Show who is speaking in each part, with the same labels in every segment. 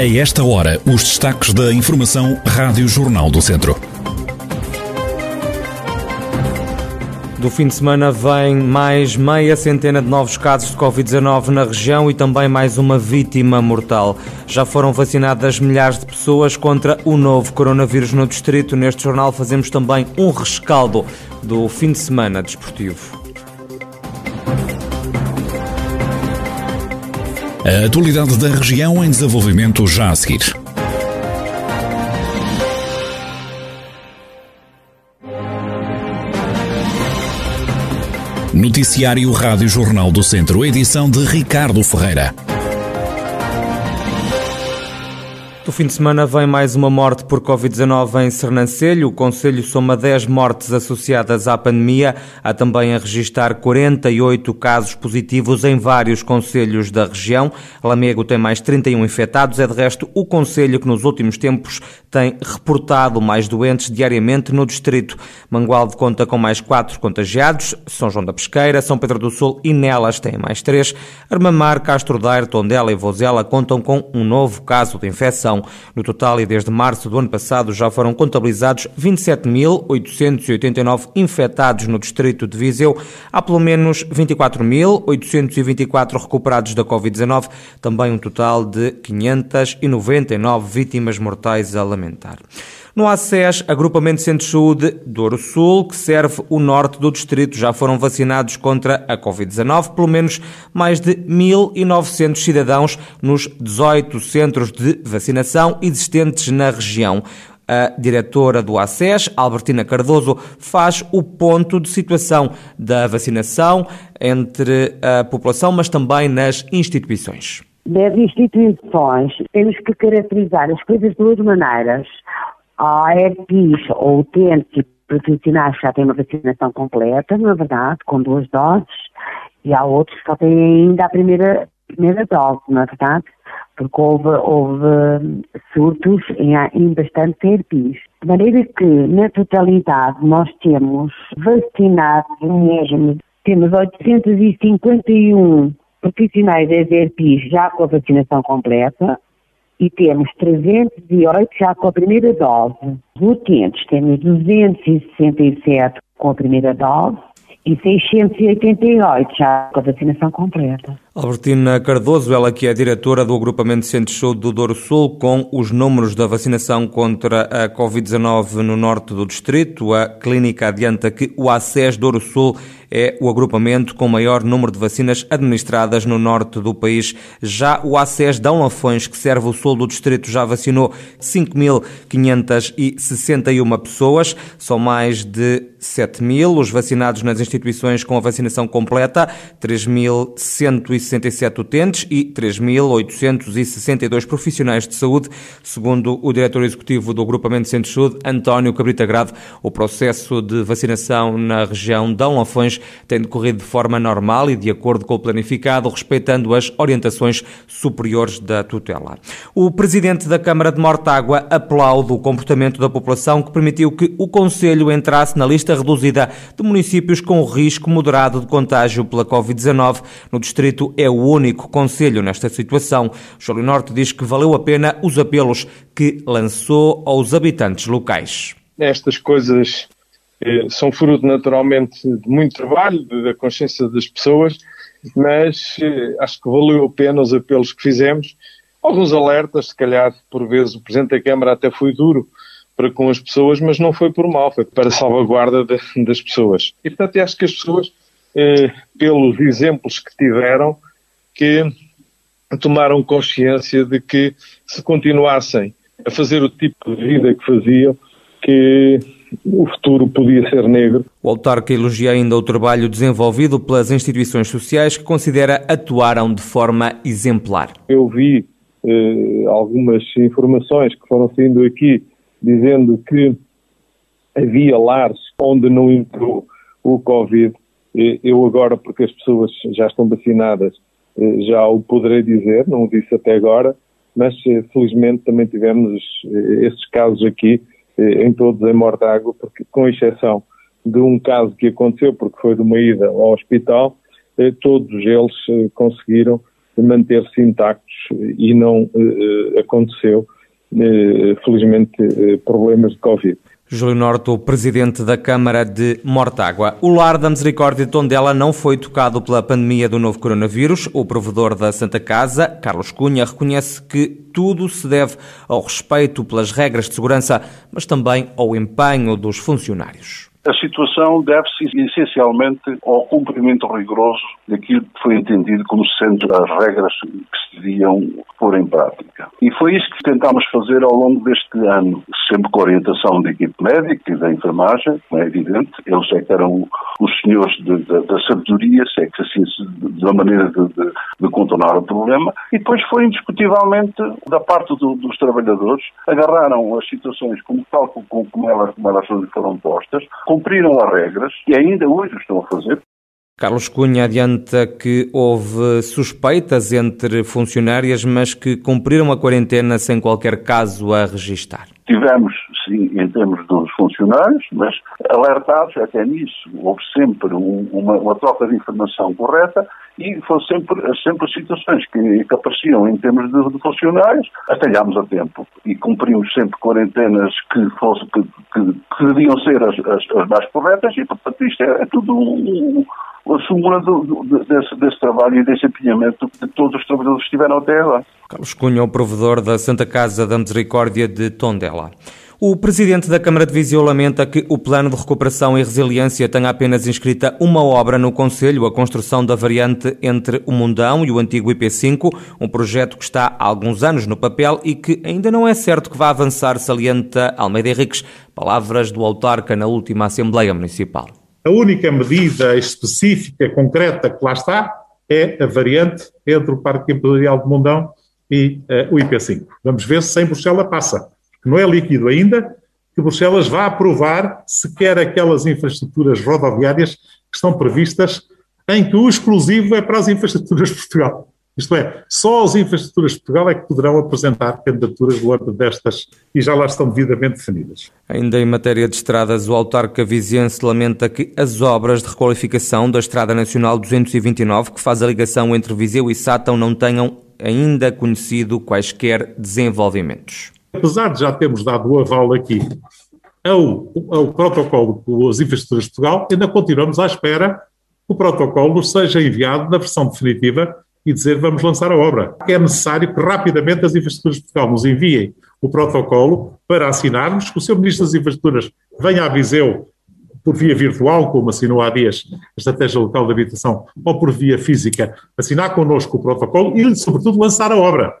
Speaker 1: A esta hora, os destaques da Informação Rádio Jornal do Centro.
Speaker 2: Do fim de semana vem mais meia centena de novos casos de Covid-19 na região e também mais uma vítima mortal. Já foram vacinadas milhares de pessoas contra o novo coronavírus no distrito. Neste jornal fazemos também um rescaldo do fim de semana desportivo.
Speaker 1: A atualidade da região em desenvolvimento já a seguir. Noticiário Rádio Jornal do Centro, edição de Ricardo Ferreira.
Speaker 2: No fim de semana vem mais uma morte por Covid-19 em Sernancelho. O Conselho soma 10 mortes associadas à pandemia. Há também a registrar 48 casos positivos em vários conselhos da região. Lamego tem mais 31 infectados. É de resto o Conselho que nos últimos tempos tem reportado mais doentes diariamente no distrito. Mangualde conta com mais 4 contagiados. São João da Pesqueira, São Pedro do Sul e Nelas têm mais 3. Armamar, Castro Daire, Tondela e Vozela contam com um novo caso de infecção. No total, e desde março do ano passado, já foram contabilizados 27.889 infectados no distrito de Viseu. Há pelo menos 24.824 recuperados da Covid-19, também um total de 599 vítimas mortais a lamentar. No ACES, Agrupamento Centro de Saúde Douro Sul, que serve o norte do distrito, já foram vacinados contra a Covid-19 pelo menos mais de 1.900 cidadãos nos 18 centros de vacinação existentes na região. A diretora do ACES, Albertina Cardoso, faz o ponto de situação da vacinação entre a população, mas também nas instituições.
Speaker 3: Das instituições, temos que caracterizar as coisas de duas maneiras. Há EPIs ou utentes profissionais que já têm uma vacinação completa, na verdade, com duas doses, e há outros que só têm ainda a primeira, primeira dose, na verdade, porque houve, houve surtos em, em bastante EPIs. De maneira que, na totalidade, nós temos vacinados mesmo, temos 851 profissionais das EPIs já com a vacinação completa, e temos 308 já com a primeira dose. Utentes temos 267 com a primeira dose e 688 já com a vacinação completa.
Speaker 2: Albertina Cardoso, ela que é diretora do agrupamento de Centros de Saúde do Douro Sul, com os números da vacinação contra a Covid-19 no norte do distrito. A clínica adianta que o ACES Douro Sul é o agrupamento com maior número de vacinas administradas no norte do país. Já o ACES Dão Lafões, que serve o sul do distrito, já vacinou 5.561 pessoas. São mais de 7 mil os vacinados nas instituições com a vacinação completa, 3.160 1.167 utentes e 3.862 profissionais de saúde, segundo o diretor executivo do Agrupamento de Centro de Saúde, António Cabrita Grado. O processo de vacinação na região de Lafões tem decorrido de forma normal e de acordo com o planificado, respeitando as orientações superiores da tutela. O presidente da Câmara de Mortágua aplaude o comportamento da população que permitiu que o Conselho entrasse na lista reduzida de municípios com risco moderado de contágio pela Covid-19 no distrito é o único conselho nesta situação. Júlio Norte diz que valeu a pena os apelos que lançou aos habitantes locais.
Speaker 4: Estas coisas eh, são fruto naturalmente de muito trabalho, da consciência das pessoas, mas eh, acho que valeu a pena os apelos que fizemos. Alguns alertas, se calhar, por vezes, o Presidente da Câmara até foi duro para com as pessoas, mas não foi por mal, foi para salvaguarda de, das pessoas. E, portanto, acho que as pessoas eh, pelos exemplos que tiveram, que tomaram consciência de que se continuassem a fazer o tipo de vida que faziam, que o futuro podia ser negro.
Speaker 2: O autarca elogia ainda o trabalho desenvolvido pelas instituições sociais que considera atuaram de forma exemplar.
Speaker 4: Eu vi eh, algumas informações que foram saindo aqui dizendo que havia lares onde não entrou o Covid eu agora, porque as pessoas já estão vacinadas, eh, já o poderei dizer, não o disse até agora, mas eh, felizmente também tivemos eh, esses casos aqui, em todos em Mortágua, porque com exceção de um caso que aconteceu, porque foi de uma ida ao hospital, todos eles conseguiram manter-se intactos e não aconteceu, felizmente, problemas de Covid.
Speaker 2: Júlio Norte, o presidente da Câmara de Mortágua. O Lar da Misericórdia de Tondela não foi tocado pela pandemia do novo coronavírus. O provedor da Santa Casa, Carlos Cunha, reconhece que tudo se deve ao respeito pelas regras de segurança, mas também ao empenho dos funcionários.
Speaker 5: A situação deve-se essencialmente ao cumprimento rigoroso daquilo que foi entendido como sendo as regras que se deviam pôr em prática. E foi isso que tentámos fazer ao longo deste ano, sempre com orientação da equipe médica e da enfermagem, como é evidente. Eles é que eram os senhores de, de, da sabedoria, se é que assim, da maneira de, de, de, contornar o problema. E depois foi indiscutivelmente, da parte do, dos trabalhadores, agarraram as situações como tal como, como, elas, como elas foram postas, cumpriram as regras e ainda hoje estão a fazer.
Speaker 2: Carlos Cunha adianta que houve suspeitas entre funcionárias, mas que cumpriram a quarentena sem qualquer caso a registar.
Speaker 5: Tivemos, sim, em termos dos funcionários, mas alertados até nisso. Houve sempre um, uma, uma, troca de informação correta e foram sempre, sempre situações que, que apareciam em termos de, de funcionários, atalhámos a tempo e cumprimos sempre quarentenas que, fosse, que, que, que deviam ser as, as, as, mais corretas e, portanto, isto é, é tudo um, a súmula do, do, desse, desse, trabalho e desse empenhamento que todos os trabalhadores tiveram até agora.
Speaker 2: Carlos Cunha, o provedor da Santa Casa da Misericórdia de Tondela. O presidente da Câmara de Viseu lamenta que o plano de recuperação e resiliência tenha apenas inscrita uma obra no Conselho, a construção da variante entre o Mundão e o antigo IP5, um projeto que está há alguns anos no papel e que ainda não é certo que vá avançar, salienta Almeida Henriques, palavras do autarca na última Assembleia Municipal.
Speaker 6: A única medida específica, concreta que lá está é a variante entre o Parque Empresarial de Mundão e uh, o IP5. Vamos ver se sem Bruxelas passa. Não é líquido ainda que Bruxelas vá aprovar sequer aquelas infraestruturas rodoviárias que estão previstas em que o exclusivo é para as infraestruturas de Portugal. Isto é, só as infraestruturas de Portugal é que poderão apresentar candidaturas no âmbito destas e já lá estão devidamente definidas.
Speaker 2: Ainda em matéria de estradas, o autarca viziense lamenta que as obras de requalificação da Estrada Nacional 229, que faz a ligação entre Viseu e Sátão, não tenham ainda conhecido quaisquer desenvolvimentos.
Speaker 6: Apesar de já termos dado o aval aqui ao, ao protocolo das infraestruturas de Portugal, ainda continuamos à espera que o protocolo seja enviado na versão definitiva e dizer vamos lançar a obra. É necessário que rapidamente as infraestruturas de Portugal nos enviem o protocolo para assinarmos, que o seu Ministro das Infraestruturas venha a Viseu por via virtual, como assinou há dias a Estratégia Local de Habitação, ou por via física, assinar connosco o protocolo e, sobretudo, lançar a obra.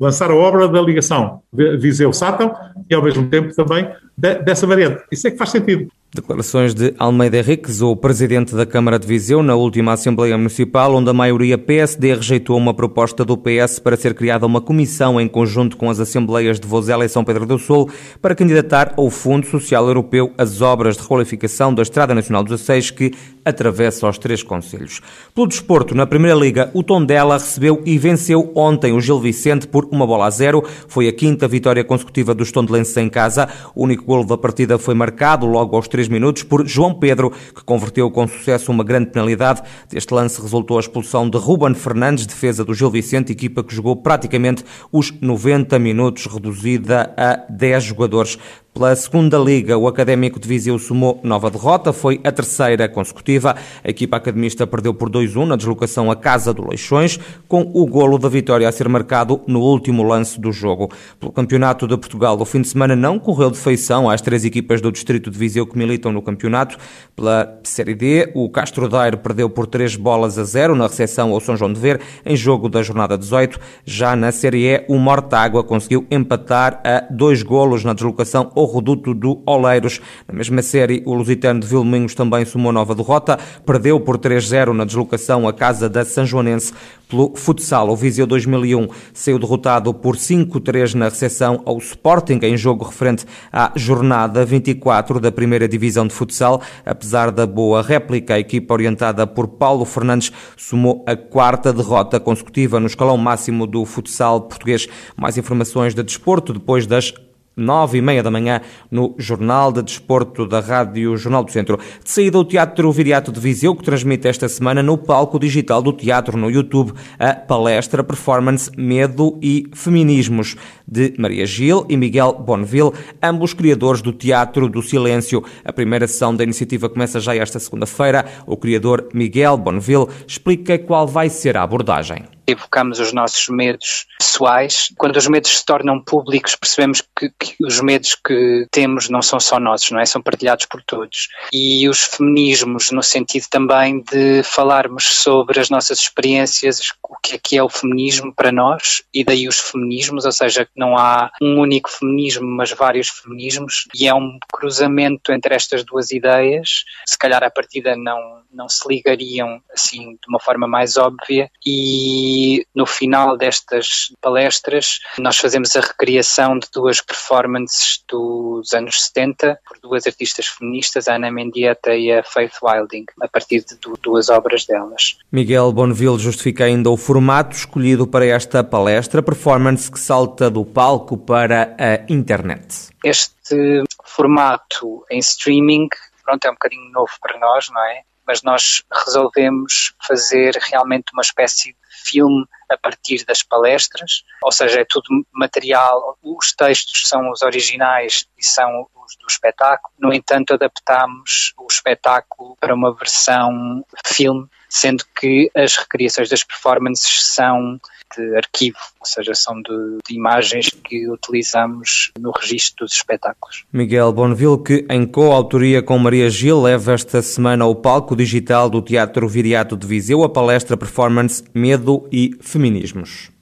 Speaker 6: Lançar a obra da ligação Viseu-Sátão e, ao mesmo tempo, também dessa variante. Isso é que faz sentido.
Speaker 2: Declarações de Almeida Henriques, o presidente da Câmara de Viseu, na última Assembleia Municipal, onde a maioria PSD rejeitou uma proposta do PS para ser criada uma comissão em conjunto com as Assembleias de Vozela e São Pedro do Sul para candidatar ao Fundo Social Europeu as obras de requalificação da Estrada Nacional 16 que atravessa os três conselhos. Pelo desporto, na Primeira Liga, o Tondela recebeu e venceu ontem o Gil Vicente por uma bola a zero. Foi a quinta vitória consecutiva dos tondelenses em casa. O único golo da partida foi marcado logo aos 3 minutos por João Pedro, que converteu com sucesso uma grande penalidade. Deste lance resultou a expulsão de Ruben Fernandes, defesa do Gil Vicente, equipa que jogou praticamente os 90 minutos, reduzida a 10 jogadores. Pela segunda liga, o Académico de Viseu somou nova derrota, foi a terceira consecutiva. A equipa academista perdeu por 2-1 na deslocação à Casa do Leixões, com o golo da vitória a ser marcado no último lance do jogo. Pelo Campeonato de Portugal, o fim de semana não correu de feição às três equipas do Distrito de Viseu que militam no campeonato. Pela Série D, o Castro Daire perdeu por 3 bolas a 0 na recepção ao São João de Ver, em jogo da jornada 18. Já na Série E, o Mortágua conseguiu empatar a dois golos na deslocação ao reduto do Oleiros. Na mesma série, o Lusitano de Vilminhos também somou nova derrota, perdeu por 3-0 na deslocação à casa da São Joanense pelo futsal. O Viseu 2001 saiu derrotado por 5-3 na recepção ao Sporting em jogo referente à jornada 24 da primeira divisão de futsal. Apesar da boa réplica, a equipa orientada por Paulo Fernandes somou a quarta derrota consecutiva no escalão máximo do futsal português. Mais informações de desporto depois das nove e meia da manhã no Jornal de Desporto da Rádio Jornal do Centro. De saída, o Teatro Viriato de Viseu, que transmite esta semana no palco digital do teatro no YouTube a palestra performance Medo e Feminismos de Maria Gil e Miguel Bonneville, ambos criadores do Teatro do Silêncio. A primeira sessão da iniciativa começa já esta segunda-feira. O criador Miguel Bonneville explica qual vai ser a abordagem
Speaker 7: evocamos os nossos medos pessoais. Quando os medos se tornam públicos, percebemos que, que, os medos que temos não são só nossos, não é? São partilhados por todos. E os feminismos, no sentido também de falarmos sobre as nossas experiências, o que é que é o feminismo para nós, e daí os feminismos, ou seja, não há um único feminismo, mas vários feminismos, e é um cruzamento entre estas duas ideias. Se calhar a partida não, não se ligariam assim de uma forma mais óbvia, e e no final destas palestras nós fazemos a recriação de duas performances dos anos 70 por duas artistas feministas, a Ana Mendieta e a Faith Wilding, a partir de duas obras delas.
Speaker 2: Miguel Bonneville justifica ainda o formato escolhido para esta palestra, performance que salta do palco para a internet.
Speaker 7: Este formato em streaming pronto, é um bocadinho novo para nós, não é? Mas nós resolvemos fazer realmente uma espécie de filme a partir das palestras, ou seja, é tudo material, os textos são os originais e são os do espetáculo. No entanto, adaptamos o espetáculo para uma versão filme, sendo que as recriações das performances são de arquivo, ou seja, são de, de, imagens que utilizamos no registro dos espetáculos.
Speaker 2: Miguel Bonneville, que em coautoria com Maria Gil, leva esta semana ao palco digital do Teatro Viriato de Viseu a palestra performance Medo e Feminismos.